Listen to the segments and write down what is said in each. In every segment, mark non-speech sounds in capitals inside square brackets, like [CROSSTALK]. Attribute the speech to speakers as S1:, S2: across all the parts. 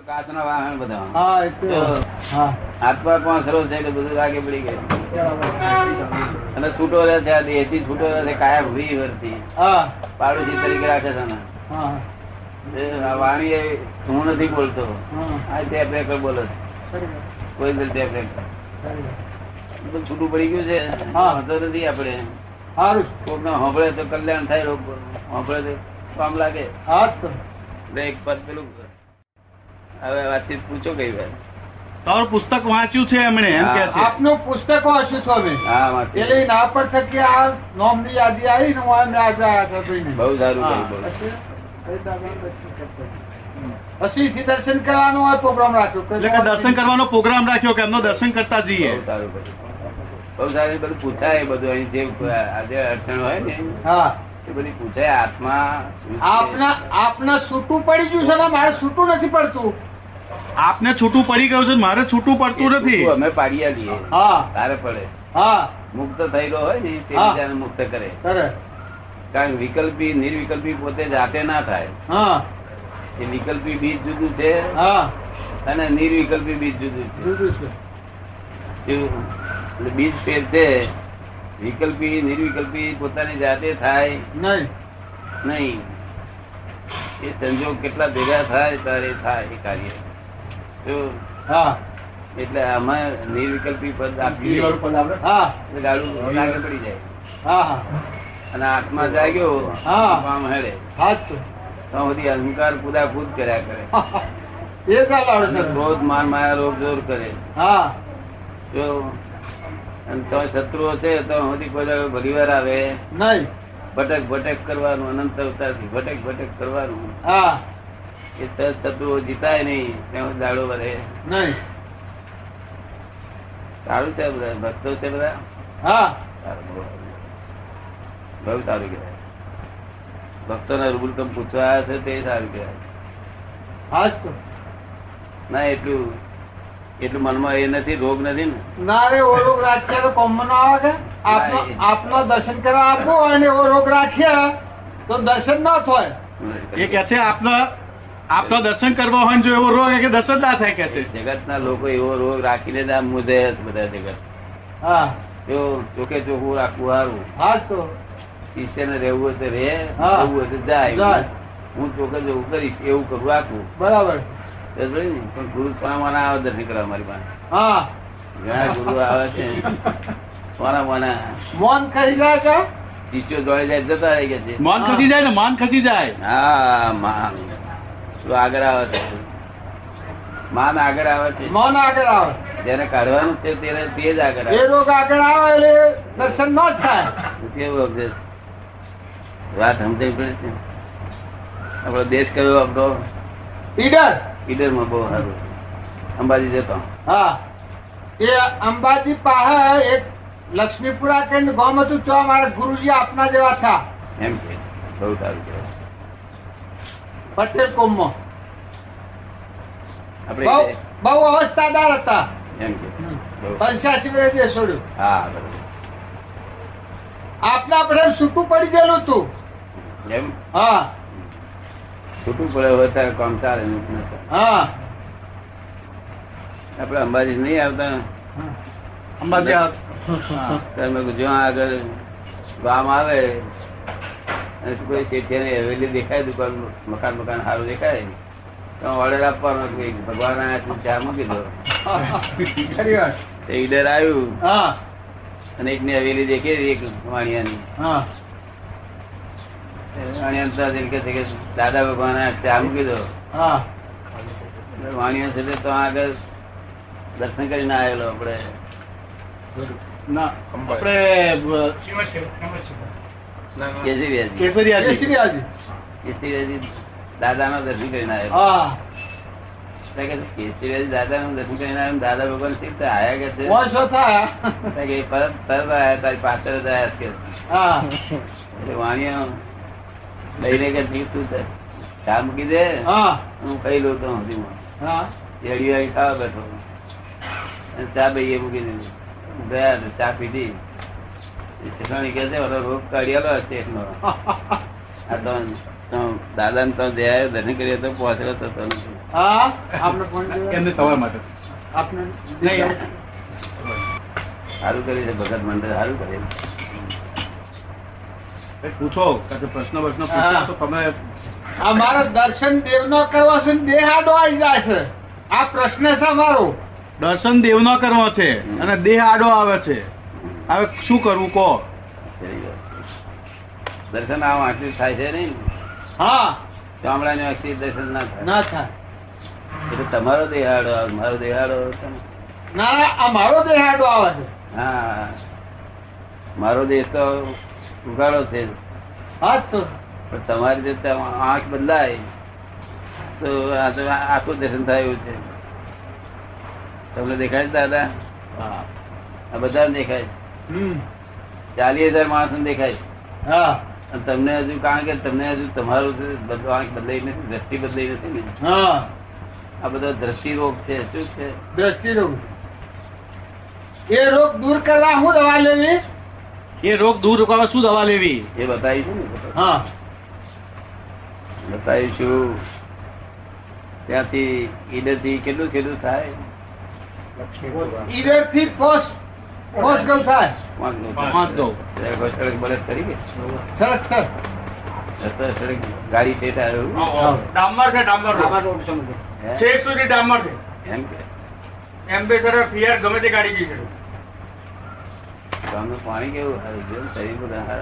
S1: કાચના વાહન બધા. એટલે બધું પડી ગયું. અને છૂટો રહે છે છૂટો રહે છે પાડોશી તરીકે રાખે છે વાણી એ હું નથી બોલતો. આ ટેપ રેકર બોલે. કોઈ દિલ ટેપ રેકર બધું છૂટું પડી ગયું છે.
S2: હા.
S1: વાંધો નથી આપડે
S2: સારું
S1: કોક ને સાંભળે તો કલ્યાણ થાય રોગ તો કામ લાગે.
S2: હા
S1: એક પદ પેલું હવે વાતચીત પૂછો કઈ વાર.
S3: તમારું પુસ્તક વાંચ્યું છે એમણે એમ કે છે.
S2: આપનું પુસ્તકો વાંચ્યું છો અમે.
S1: હા
S2: એટલે ના પર થકી આ નોમની યાદી આવી ને હું એમને આજે આવ્યા હતા.
S1: બહુ સારું
S2: પછી? થી દર્શન કરવાનો આ પ્રોગ્રામ રાખ્યો.
S3: એટલે કે દર્શન કરવાનો પ્રોગ્રામ રાખ્યો કે એમનો દર્શન કરતા જઈએ.
S1: બહુ સારું બધું. પૂછાય બધું અહીં જે આજે અડચણ હોય ને
S2: હા.
S1: એ બધી પૂછાય. આત્મા
S2: આપના આપના છૂટું પડી ગયું છે મારે છૂટું નથી પડતું.
S3: આપને છૂટું પડી ગયું છે મારે છૂટું પડતું નથી.
S1: અમે પાડી આલીએ
S2: હા.
S1: તારે પડે.
S2: હા.
S1: મુક્ત થયેલો હોય ને તે બીજાને મુક્ત કરે.
S2: કરે.
S1: કારણ વિકલ્પી નિર્વિકલ્પી પોતે જાતે ના થાય. એ વિકલ્પી બીજ જુદું છે
S2: હા.
S1: અને નિર્વિકલ્પી બીજ જુદું છે. બીજ ફેર છે. વિકલ્પી નિર્વિકલ્પી પોતાની જાતે થાય.
S2: નહીં.
S1: નહીં. એ સંજોગ કેટલા ભેગા થાય ત્યારે થાય એ કાર્ય.
S2: હા.
S1: એટલે આમાં નિર્વિકલ્પી પદ આપી
S2: હા.
S1: ગાડું લાગે પડી જાય.
S2: હા હા.
S1: અને આત્મા જાગ્યો
S2: હા.
S1: કામ હેડે.
S2: હા તો.
S1: સુધી અહંકાર કુદાકૂદ કર્યા કરે.
S2: એ ચાલો
S1: ક્રોધ માન માયા રોગ જોર કરે.
S2: હા.
S1: જો અને તો શત્રુઓ છે તો સુધી કોઈ દાડો આવે.
S2: નહીં.
S1: ભટક ભટક કરવાનું અનંત અવતારથી ભટક ભટક કરવાનું.
S2: હા.
S1: એ તત્વો જીતાય નહીં ત્યાં દાડો વધે.
S2: નહીં.
S1: સારું છે બધા? ભક્તો છે બધા?
S2: હા.
S1: બહુ સારું. કહેવાય. ભક્તોના રૂબરૂ તમે પૂછવા આવ્યા છે તે સારું કહેવાય.
S2: હા જ
S1: ના એટલું એટલું મનમાં એ નથી રોગ નથી ને?
S2: ના રે ઓ રોગ રાખ્યા તો કોમન આવે છે. આપનો આપનો દર્શન કરવા આપો અને ઓ રોગ રાખ્યા તો દર્શન ના થાય.
S3: એ કે છે આપનો આપનો દર્શન કરવા હોય જો એવો રોગ કે દર્શન ના થાય કે છે?
S1: જગતના લોકો એવો રોગ રાખીને જ મુદે બધા જગત.
S2: હા.
S1: જો ચોકે ચોખ્ખું રાખવું સારું
S2: હા તો.
S1: શિષ્યને રહેવું હશે રે રહે
S2: હા.
S1: જવું હોય તો જાય.
S2: જાય.
S1: હું ચોકે જવું કરીશ એવું કરું રાખવું
S2: બરાબર.
S1: પણ ગુરુ સોના આવે દર્શન કરવા મારી પાસે.
S2: હા.
S1: ઘણા ગુરુ આવે છે. સોના મોના
S2: મોન કરી જાય કે?
S1: શિષ્યો દોડી જાય જતા રહી ગયા છે.
S3: મોન ખસી જાય ને માન ખસી જાય.
S1: હા માન. આગળ આવે છે. માન આગળ આવે છે.
S2: મન આગળ આવે.
S1: જેને કાઢવાનું છે તેને તે જ આગળ
S2: એ રોગ આગળ આવે એટલે દર્શન ન જ થાય.
S1: કેવું અભ્યાસ વાત સમજાવી પડે છે? આપણો દેશ કયો આપણો
S2: ઈડર.
S1: માં બહુ સારું અંબાજી જતો.
S2: હા. એ અંબાજી પાસે એક લક્ષ્મીપુરા કેન્દ્ર ગામ હતું તો મારા ગુરુજી આપના જેવા થયા
S1: એમ કે. બહુ સારું
S2: પટેલ કોમમાં
S1: આપણે
S2: બહુ અવસ્થાદાર હતા.
S1: એમ કે.
S2: પંચ્યાસી વર્ષે છોડ્યું.
S1: હા બરોબર.
S2: આપના પ્રેમ છૂટું પડી ગયેલું હતું.
S1: એમ?
S2: હા.
S1: છૂટું પડે હોય ત્યારે કામ ચાલે.
S2: હા.
S1: આપડે અંબાજી નહીં આવતા?
S3: અંબાજી આ-
S1: તમે જો આગળ ગામ આવે અને કોઈ શેઠિયાને હવેલી દેખાય દુકાન મકાન મકાન સારું દેખાય તો ઓર્ડર આપવાનો ભગવાન આયા ચા મૂકી દો. તે ઈડર આવ્યું. અને એક ને હવેલી દેખી એક વાણિયાની. કે દાદા ભગવાન ચા મૂકી દો. વાણિયા છે તે આગળ દર્શન કરીને આવેલો આપણે.
S3: ના આપણે
S1: કેસરીયાજી.
S3: કેસરીયાજી.
S2: કેસરીયાજી.
S1: દર્શન કરીને કરીને દાદા ભગવાન શિવ આયા કે છે?
S2: વર્ષો થયા.
S1: એટલે કે પરત આયા તારી પાછળ જ આયા કે એટલે વાણિયા લઈને કે તું ચા મૂકી દે.
S2: હા.
S1: હું કઈ લઉં તો હજીમાં
S2: હા.
S1: રેડિયો ખાવા બેઠો. ચા ચા એ મૂકી દીધી ગયા ચા પીધી. શેઠાણી કે છે ઓલો રોગ કાઢી શેઠનો આ તો દાદા ને તો દયા ધન કરીએ તો પહોંચેલો તો તમે.
S2: હા આપને ફોન
S3: એમને તમારા માટે.
S2: આપને
S1: સારું કરી છે ભગત મંડળ સારું
S3: કરે. પૂછો કાં પ્રશ્ન પ્રશ્ન પૂછો તો તમે
S2: આ મારા દર્શન દેવનો કરવા છે ને દેહ આડો આવી જાય છે. આ પ્રશ્ન છે મારો.
S3: દર્શન દેવનો કરવો છે અને દેહ આડો આવે છે. હવે શું કરવું કહો?
S1: દર્શન આમ આટલું થાય છે નહીં
S2: હા.
S1: ચામડાની આંખથી દર્શન ના થાય.
S2: ના થાય.
S1: એટલે તમારો દેહાડો આવે, મારો દેહાડો
S2: ના? ના, આ મારો દેહાડો આવે છે.
S1: હા. મારો દેશ તો ઉગાડો છે.
S2: હા તો.
S1: પણ તમારી રીતે આંખ બદલાય. તો આ તો આખું દર્શન થાય એવું છે. તમને દેખાય છે દાદા? આ બધા દેખાય ચાલીસ હજાર માણસ દેખાય
S2: હા.
S1: તમને હજુ કારણ કે તમને હજુ તમારું આંખ બદલાઈ નથી દ્રષ્ટિ બદલાઈ નથી ને.
S2: હા.
S1: આ બધો દ્રષ્ટિ રોગ છે શું છે?
S2: દ્રષ્ટિ રોગ એ રોગ દૂર કરવા શું દવા લેવી?
S3: એ રોગ દૂર કરવા શું દવા લેવી?
S1: એ બતાવીશું ને
S2: હા.
S1: બતાવીશું. ત્યાંથી ઈડરથી કેટલું કેટલું થાય?
S2: ઈડરથી પોસ્ટ થાય.
S1: પાંચ
S3: ગૌ.
S1: કરી કે
S2: સરસ
S1: ગાડી ટેટા
S3: ડામર છે ડામર. છેક સુધી ડામર છે.
S1: એમ કે?
S3: એમ્બેસેડર ફિયર ગમે તે ગાડી જઈ શકે.
S1: ગામનું પાણી કેવું? સારું છે શરીર બધા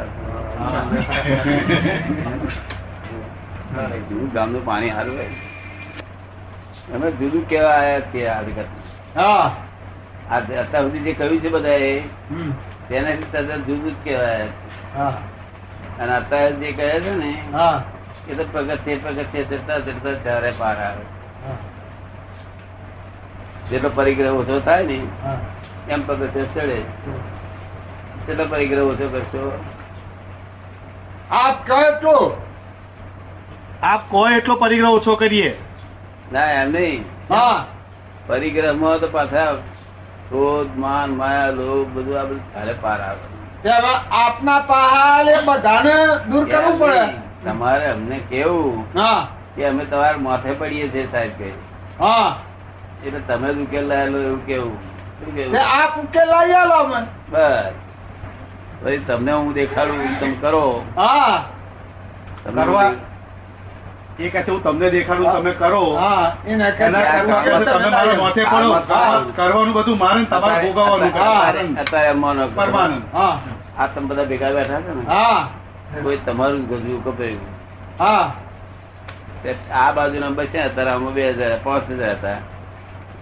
S1: જૂનું ગામનું પાણી સારું હોય. અમે જુદું કેવા આવ્યા તે હકીકત
S2: હા.
S1: અત્યાર સુધી જે કહ્યું છે બધા
S2: હમ.
S1: તેનાથી તદ્દન જુદું જ કહેવાય. અને અત્યારે જે કહે છે ને એ તો પગથિયે પગથિયે ચડતા ચડતા ચારે પાર આવે. જેટલો પરિગ્રહ ઓછો થાય ને એમ પગથિયે ચડે. કેટલો પરિગ્રહ ઓછો કરશો.
S2: આપ કહો તો
S3: આપ કહો એટલો પરિગ્રહ ઓછો કરીએ.
S1: ના એમ નહીં.
S2: હા.
S1: પરિગ્રહમાં તો પાછા ક્રોધ માન માયા લોભ બધું આ બધું ચારે પાર આવે.
S2: આપના પહાડ બધાને દૂર કરવું પડે.
S1: તમારે અમને કેવું કે અમે તમારે માથે પડીએ છીએ સાહેબ કે.
S2: હા.
S1: એટલે તમે જ ઉકેલ લાયેલો એવું કેવું?
S2: આપ ઉકેલ લાવી અમે.
S1: બસ. પછી તમને હું દેખાડું તમે કરો.
S2: હા.
S3: કરવા. એ કહે છે હું તમને દેખાડું તમે કરો.
S2: એને
S3: તમે મારા માથે પડો. કરવાનું બધું મારે તમારે ભોગવવાનું
S1: અત્યારે
S3: પરમાનંદ.
S1: આ તમે બધા ભેગા બેઠા છે ને? કોઈ તમારું ગજવું કપાયું
S2: હા.
S1: આ બાજુ નંબર છે અત્યારે અમે બે હજાર પાંચ હજાર હતા.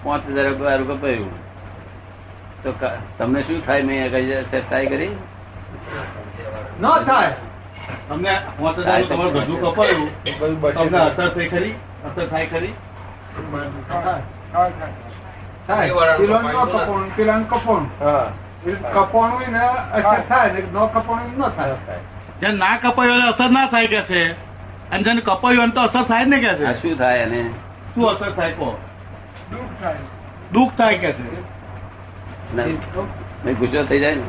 S1: પાંચ હજાર રૂપિયા કપાયું. તો તમને શું થાય? મેં કઈ ચર્ચા કરી?
S2: ન થાય.
S3: તમને પાંચ હજારનું તમારું બધું કપાયું તમને અસર થઈ ખરી? અસર થાય ખરી?
S2: થાય પેલાનું ન કપોણું, પેલાનું કપોણું. એ કપોણું એને અસર થાય ન કપોણું થાય.
S3: જેને ના કપાયો અસર ના થાય કે છે? અને જેને કપાયું તો અસર થાય ને કે છે?
S1: શું થાય એને?
S3: શું અસર થાય કહો?
S2: દુઃખ થાય.
S3: દુઃખ થાય કે છે?
S1: નહીં, નહીં ગુસ્સો થઈ જાય ને?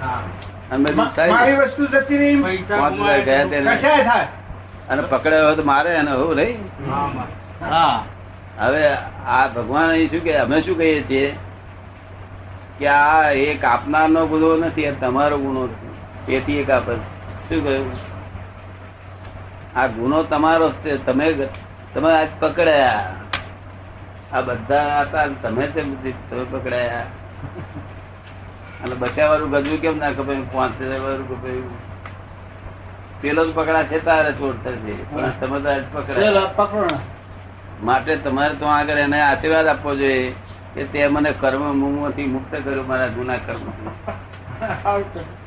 S1: થાય
S2: મારી વસ્તુ જતી રહી
S1: અને પકડ્યો તો મારે અને હું રહી હવે આ ભગવાન અહીં શું કે અમે શું કહીએ છીએ? કે આ એક આપનારનો ગુનો નથી તમારો ગુનો છે. તેથી એક આપે. શું કહ્યું? આ ગુનો તમારો છે. તમે તમે આજ પકડાયા. આ બધા હતા તમે તે તમે પકડાયા. અને બચ્યા વાળું ગજવું કેમ ના કપાયું પાંચ હજાર વાળું કપાયું પેલો પકડા છે તારે ચોર છે. પણ સમજદાર
S2: પકડો
S1: માટે તમારે તો આગળ એને આશીર્વાદ આપવો જોઈએ કે તે મને કર્મ મુમોથી મુક્ત કર્યો મારા જૂના કર્મ.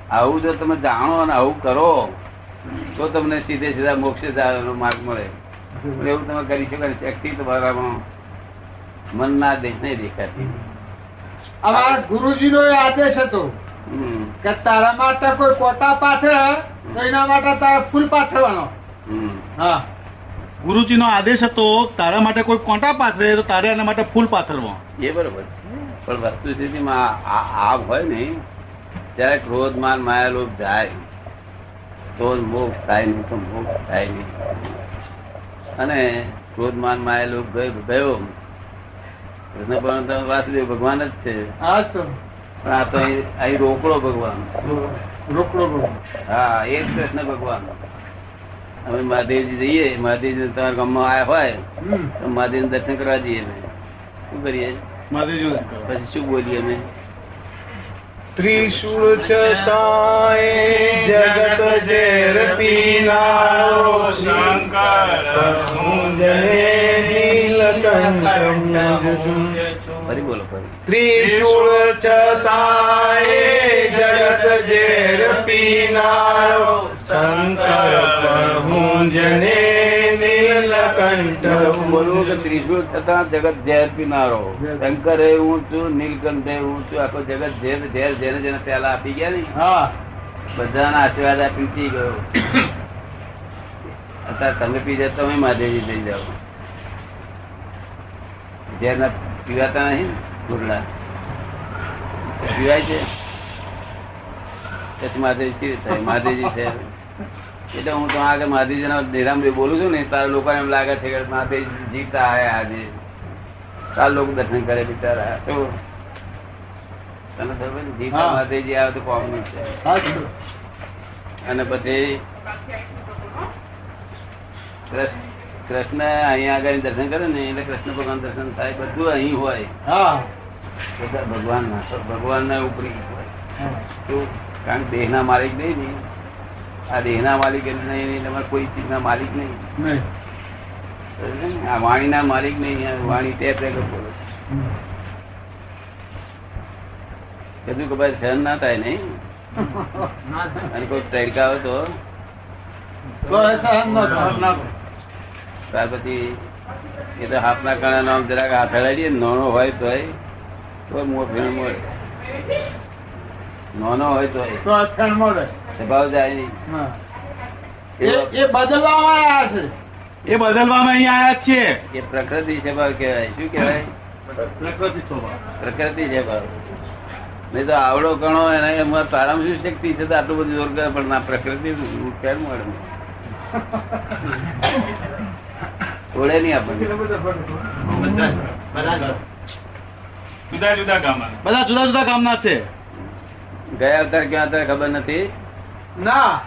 S1: આવું જો તમે જાણો અને આવું કરો તો તમને સીધે સીધા મોક્ષે જવાનો માર્ગ મળે. એવું તમે કરી શકો શક્તિ તમારામાં મન ના દેશ નહીં દેખાતી.
S2: અમારા ગુરુજીનો એ આદેશ હતો કે તારા માટે કોઈ કોટા પાથરે તો એના માટે તારે ફૂલ પાથરવાનો. હા.
S3: ગુરુજીનો આદેશ હતો તારા માટે કોઈ કોંટા પાથરે તો તારે એના માટે ફૂલ પાથરવો.
S1: એ બરોબર. પણ વસ્તુસ્થિતિમાં આ આ હોય ને ત્યારે ક્રોધ માન માયા લોભ જાય તો મોક્ષ થાય નહીં તો મોક્ષ થાય નહીં. અને ક્રોધમાન માયા લોક ગયો ગયો. કૃષ્ણ ભગવાન વાસુદેવ ભગવાન જ છે. પણ આ તો અહીં રોકડો ભગવાન.
S2: રોકડો
S1: હા એ જ કૃષ્ણ ભગવાન. અમે મહાદેવજી જઈએ મહાદેવજી તમારા ગામમાં આવ્યા હોય તો મહાદેવ દર્શન કરવા જઈએ અમે. શું કરીએ?
S3: મહાદેવજી
S1: પછી શું બોલીએ અમે?
S3: ત્રિશુળ છતાંય જગત ઝેર પીનારો શંકર
S1: ફરી બોલો ફરી
S3: ત્રિશુળ છતાંય જગત ઝેર પીનારો શંકર જને નીલકંઠ
S1: હું બોલું કે ત્રિશુળ થતા જગત ઝેર પીનારો શંકર એ હું છું નીલકંઠ એ હું છું આખો જગત ઝેર ઝેર જેને જેને પેલા આપી ગયા ને
S2: હા
S1: બધાના આશીર્વાદ આપી પી ગયો અત્યારે તમે પી જાય તમે મહાદેવજી થઈ જાઓ ઝેર પીવાતા નહીં ઘૂરડા પીવાય છે? પછી મહાદેવજી થાય? મહાદેવજી છે. એટલે હું તો આગળ મહાદેવજી ના બોલું છું ને તારા લોકોને એમ લાગે છે કે મહાદેવજી જીવતા આયા આજે. તાર લોકો દર્શન કરે બિચારા. તો તને ખબર
S2: જીતા
S1: મહાદેવજી આવે તો કોમનું છે. અને પછી કૃષ્ણ અહીંયા આગળ દર્શન કરે ને એટલે કૃષ્ણ ભગવાન દર્શન થાય. બધું અહીં હોય. બધા ભગવાન ભગવાન ના ઉપરી હોય. તો કારણ દેહ ના માલિક નહીં ને. આ દેહ ના માલિક એટલે નહીં તમારે કોઈ ચીજ ના માલિક નહીં. આ વાણી ના? માલિક નહીં વાણી ટેપ રેકર્ડ બોલો.
S2: હમ.
S1: કીધું કે ભાઈ સહન ના થાય નહીં. [LAUGHS] અને કોઈ તડકા આવે તો?
S2: તો સહન ના થાય.
S1: ત્યાર પછી એ તો હાથના કાણા નામ જરાક હાથ હલાડીએ નાનો હોય તોય તો મોં મળે નાનો હોય તો
S2: તો આ ક્ષણ મળે
S1: સ્વભાવ જાય નહીં
S2: એ એ બદલવામાં આવ્યા છે.
S3: એ બદલવામાં અહીંયા આવ્યા છે
S1: એ પ્રકૃતિ સ્વભાવ કહેવાય. શું કહેવાય?
S3: પ્રકૃતિ સ્વભાવ
S1: પ્રકૃતિ સ્વભાવ નહીં તો આવડો ગણો એને એમાં તારામાં શું શક્તિ છે તો આટલું બધું જોર કરે પણ ના પ્રકૃતિ કેમ મળે છોડે નહીં આપણને
S3: જુદા જુદા ગામના બધા જુદા જુદા ગામના છે.
S1: ગયા અવતાર ક્યાં હતા ખબર નથી?
S2: ના.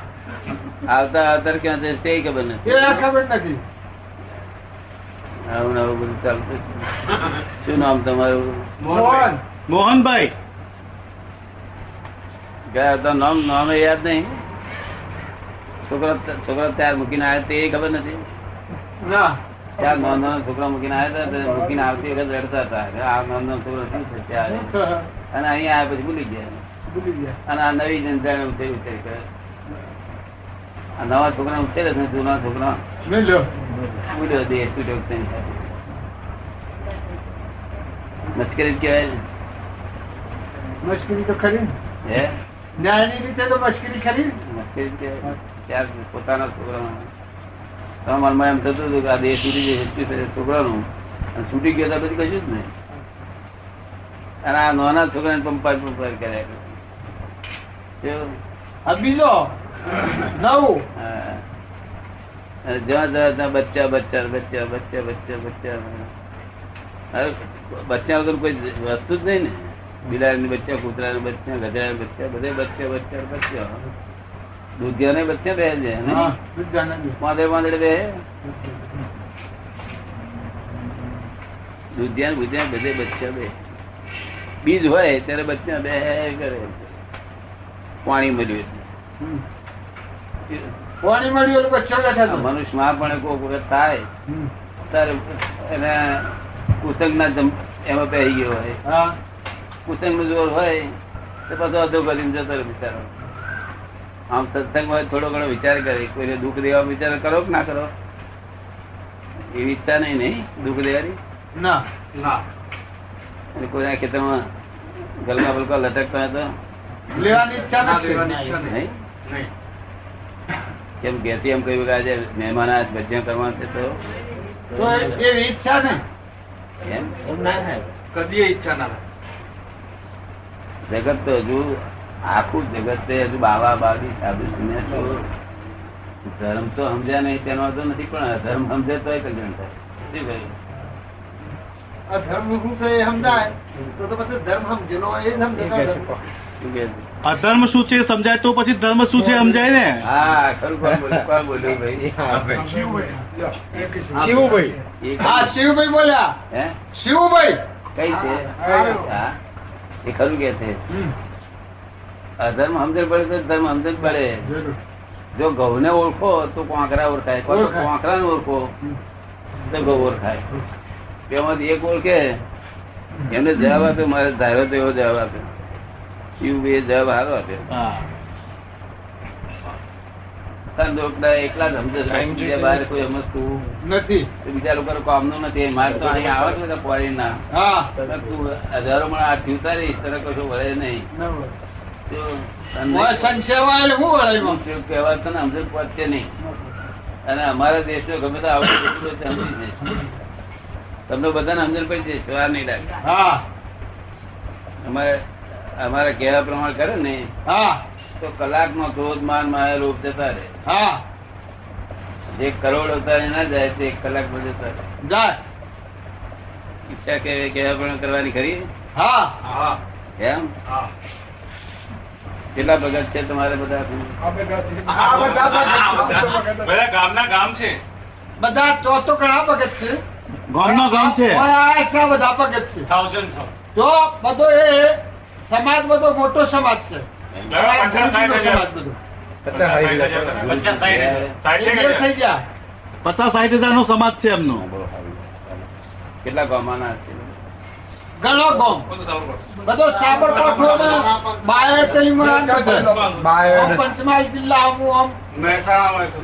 S1: આવતા અવતાર ક્યાં છે તે ખબર નથી.
S2: ખબર નથી.
S1: આવું આવું બધું ચાલતું શું નામ તમારું?
S2: મોહન.
S3: મોહનભાઈ.
S1: ગયા હતા નામ નામ એ યાદ નહીં. છોકરો છોકરો ત્યાર મૂકીને આવ્યા તે ખબર નથી?
S2: ના.
S1: ચાર નોંધ છોકરા મૂકીને આવ્યા હતા મૂકીને આવતી વખત રડતા હતા. આ નોંધ છોકરો શું છે?
S2: ત્યાં
S1: અને અહીંયા આવ્યા પછી ભૂલી ગયા.
S2: ભૂલી ગયા.
S1: અને આ નવી જનતા ઉતરી ઉતરી કરે આ નવા છોકરા ઉતરે છે જૂના છોકરા ભૂલ્યો દે છૂટ્યો. મશ્કરી કહેવાય ને.
S2: મશ્કરી તો ખરી ને.
S1: હે?
S2: ન્યાયની રીતે તો મશ્કરી ખરી ને.
S1: મશ્કરી કહેવાય. ત્યાં પોતાના છોકરા મનમાં એમ થતું હતું કે આ દેહ છૂટી જશે છોકરાનું. અને છૂટી ગયો તો પછી કશું જ નહીં. અને આ નાના છોકરાને પંપાર પંપાર કર્યા
S2: બીજો? નવું?
S1: જ્યાં જ્યાં ત્યાં બચ્ચા બચ્ચા બચ્ચા બચ્ચા બચ્ચા બચ્ચા. બચ્ચા વગર કોઈ વસ્તુ જ નહીં ને. બિલાડી બચ્ચા કૂતરા બચ્ચા ગધેડા બચ્ચા બધે બચ્ચા બચ્ચા બચ્ચા. દૂધિયા બચ્ચે બે છે ને?
S2: પાંદડે.
S1: માદે બે. દૂધિયા ભૂધિયા બધે બચ્ચા બે. બીજ હોય ત્યારે બચ્ચા બે કરે. પાણી મળ્યું એટલે.
S2: પાણી મળ્યું એટલે બચ્ચો તો.
S1: મનુષ્યમાં પણ કોઈ વખત થાય. ત્યારે એને કુસંગ ના એમાં પહેરી ગયો હોય.
S2: હા.
S1: કુસંગનું જોર હોય તો પાછો અધો કરીને જતો બિચારો આમ સત્સંગમાં થોડો ઘણો વિચાર કરે. કોઈને દુઃખ દેવા વિચાર કરો કે ના કરો? એવી ઈચ્છા નહીં નહીં? દુઃખ દેવાની?
S2: ના. ના
S1: અને કોઈના ખેતરમાં ગલકા બલકા લટકતા હતા
S2: લેવાની ઈચ્છા.
S1: નહીં? કેમ કેતી એમ કહ્યું કે આજે મહેમાન આજ ભજ્યા કરવા છે તો?
S2: એ- ઈચ્છા ને
S1: એમ?
S2: એમ ના થાય.
S3: કદી ઈચ્છા ના
S1: જગત તો હજુ આખું જગત તે હજુ બાવા બાવી સાધુ સુન્યા છો ધર્મ તો સમજ્યા નહીં તેનો વાંધો નથી પણ ધર્મ સમજે તોય કલ્યાણ થાય. શું
S2: છે એ સમજાય? તો તો પછી ધર્મ સમજેલો એ સમજે
S1: શું છે?
S3: અધર્મ શું છે સમજાય તો પછી ધર્મ શું છે સમજાય ને?
S1: હા ખરું બોલ્યું બોલ્યું ભાઈ.
S2: શિવભાઈ. હા શિવભાઈ બોલ્યા.
S1: હે?
S2: શિવભાઈ.
S1: કઈ છે? એ ખરું કે છે. અધર્મ સમજણ પડે તો ધર્મ સમજણ પડે. જો ઘઉં ને ઓળખો તો કોંકરા ઓળખાય કોંકરા ને ઓળખો તો ઘઉં ઓળખાય. તેમાંથી એક ઓળખે એમને જવાબ આપ્યો મારે ધારો તો એવો જવાબ આપ્યો શિવ એ જવાબ સારો આપ્યો એકલા સમજે બહાર કોઈ સમજતું
S2: નથી.
S1: બીજા લોકો કામનું નથી. મારે તો અહીંયા આવે છે.
S2: હા.
S1: તમે તું હજારો માં આ ઉતારીશ તને કશું વળે નહીં.
S2: હું
S1: અને અમારા ગમે તો આવડે એટલું સમજી તમને બધાને સમજણ પડી જશે વાર નહીં લાગે. અમારે અમારા કહેવા પ્રમાણે કરે ને તો કલાક કલાકમાં ક્રોધ માન માયા લોભ જતા રહે.
S2: હા.
S1: જે કરોડ અવતારે ના જાય તે એક કલાકમાં જતા રહે.
S2: જાય.
S1: ઈચ્છા કે કહેવા પ્રમાણે કરવાની ખરી?
S2: હા.
S1: એમ? કેટલા ભગત છે તમારે બધા?
S3: બધા ગામના ગામ છે.
S2: બધા ચોથો ઘણા ભગત છે.
S3: ગામનો ગામ છે.
S2: ઓય બધા ભગત છે.
S3: થાઉઝન્ડ
S2: જો બધો એ સમાજ બધો મોટો સમાજ છે. સમાજ બધો.
S3: પચાસ સાઠ હજાર. નો સમાજ છે એમનો.
S1: કેટલા ગામના છે?
S2: ઘણો ગોમ. બધો સાબરકાંઠો બાયર તેલીમરા ને પંચમહાલ જિલ્લા આમ આમ.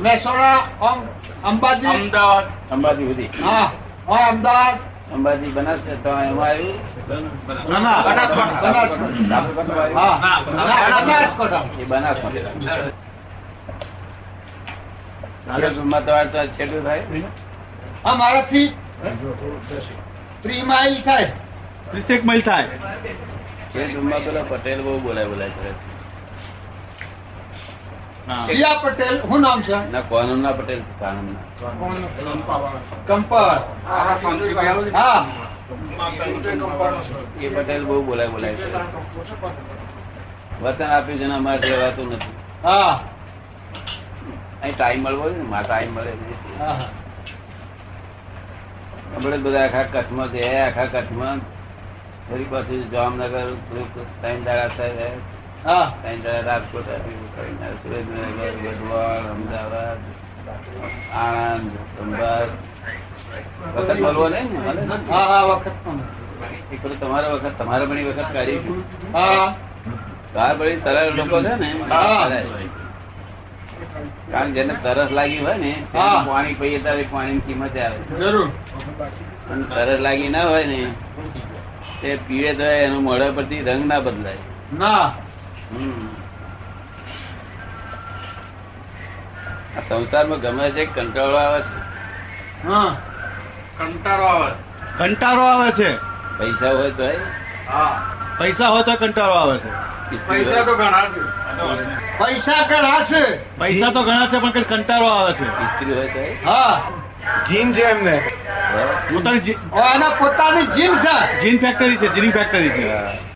S2: મહેસાણા. આમ અંબાજી.
S3: અમદાવાદ.
S1: અંબાજી સુધી.
S2: હા
S1: અંબાજી એમાં આવ્યું.
S2: બનાસકાંઠા.
S1: થાય.
S2: ત્રી માઇલ થાય.
S3: ત્રીસેક મહિલ થાય.
S1: પેલો પટેલ બહુ બોલાય બોલાય કરે.
S2: પટેલ શું નામ છે?
S1: ના કોનમ ના પટેલ
S2: કંપાસ. હા
S1: એ પટેલ બહુ બોલાય બોલાય છે. વતન આપ્યું છે માટે અમારે રહેવાતું નથી.
S2: હા.
S1: અહીં ટાઈમ મળવો ને માં ટાઈમ મળે. હમણાં બધા આખા કચ્છમાં છે આખા કચ્છમાં ફરી પાછું જામનગર ત્રણ દાડા થાય ત્રણ દાડા રાજકોટ આપ્યું સુરેન્દ્રનગર ગઢવાલ અમદાવાદ આણંદ ખંભાત વખત મળવો નહીં ને?
S2: હા હા વખત
S1: તમારા વખત તમારે પણ વખત કાઢી
S2: હા.
S1: બહાર બધી સરળ લોકો છે ને કારણ જેને તરસ લાગી હોય ને. પાણી પીએ ત્યારે પાણી કિંમત આવે.
S2: જરૂર.
S1: પણ તરસ લાગી ના હોય ને તે પીવે તો એનું મોઢા પરથી રંગ ના બદલાય.
S2: ના.
S1: આ સંસારમાં ગમે છે કંટાળો આવે છે.
S2: હા.
S3: કંટાળો આવે. કંટાળો આવે છે.
S1: પૈસા હોય તો
S3: પૈસા હોય તો કંટાળો આવે છે.
S1: પૈસા તો
S3: ઘણા છે.
S2: પૈસા ઘણા છે.
S3: પૈસા તો ઘણા છે પણ કંટાળો આવે છે.
S1: સ્ત્રી હોય તો
S2: હા.
S3: જીન છે એમને. પોતાની
S2: પોતાની જીન છે.
S3: જીન ફેક્ટરી છે જીન ફેક્ટરી છે.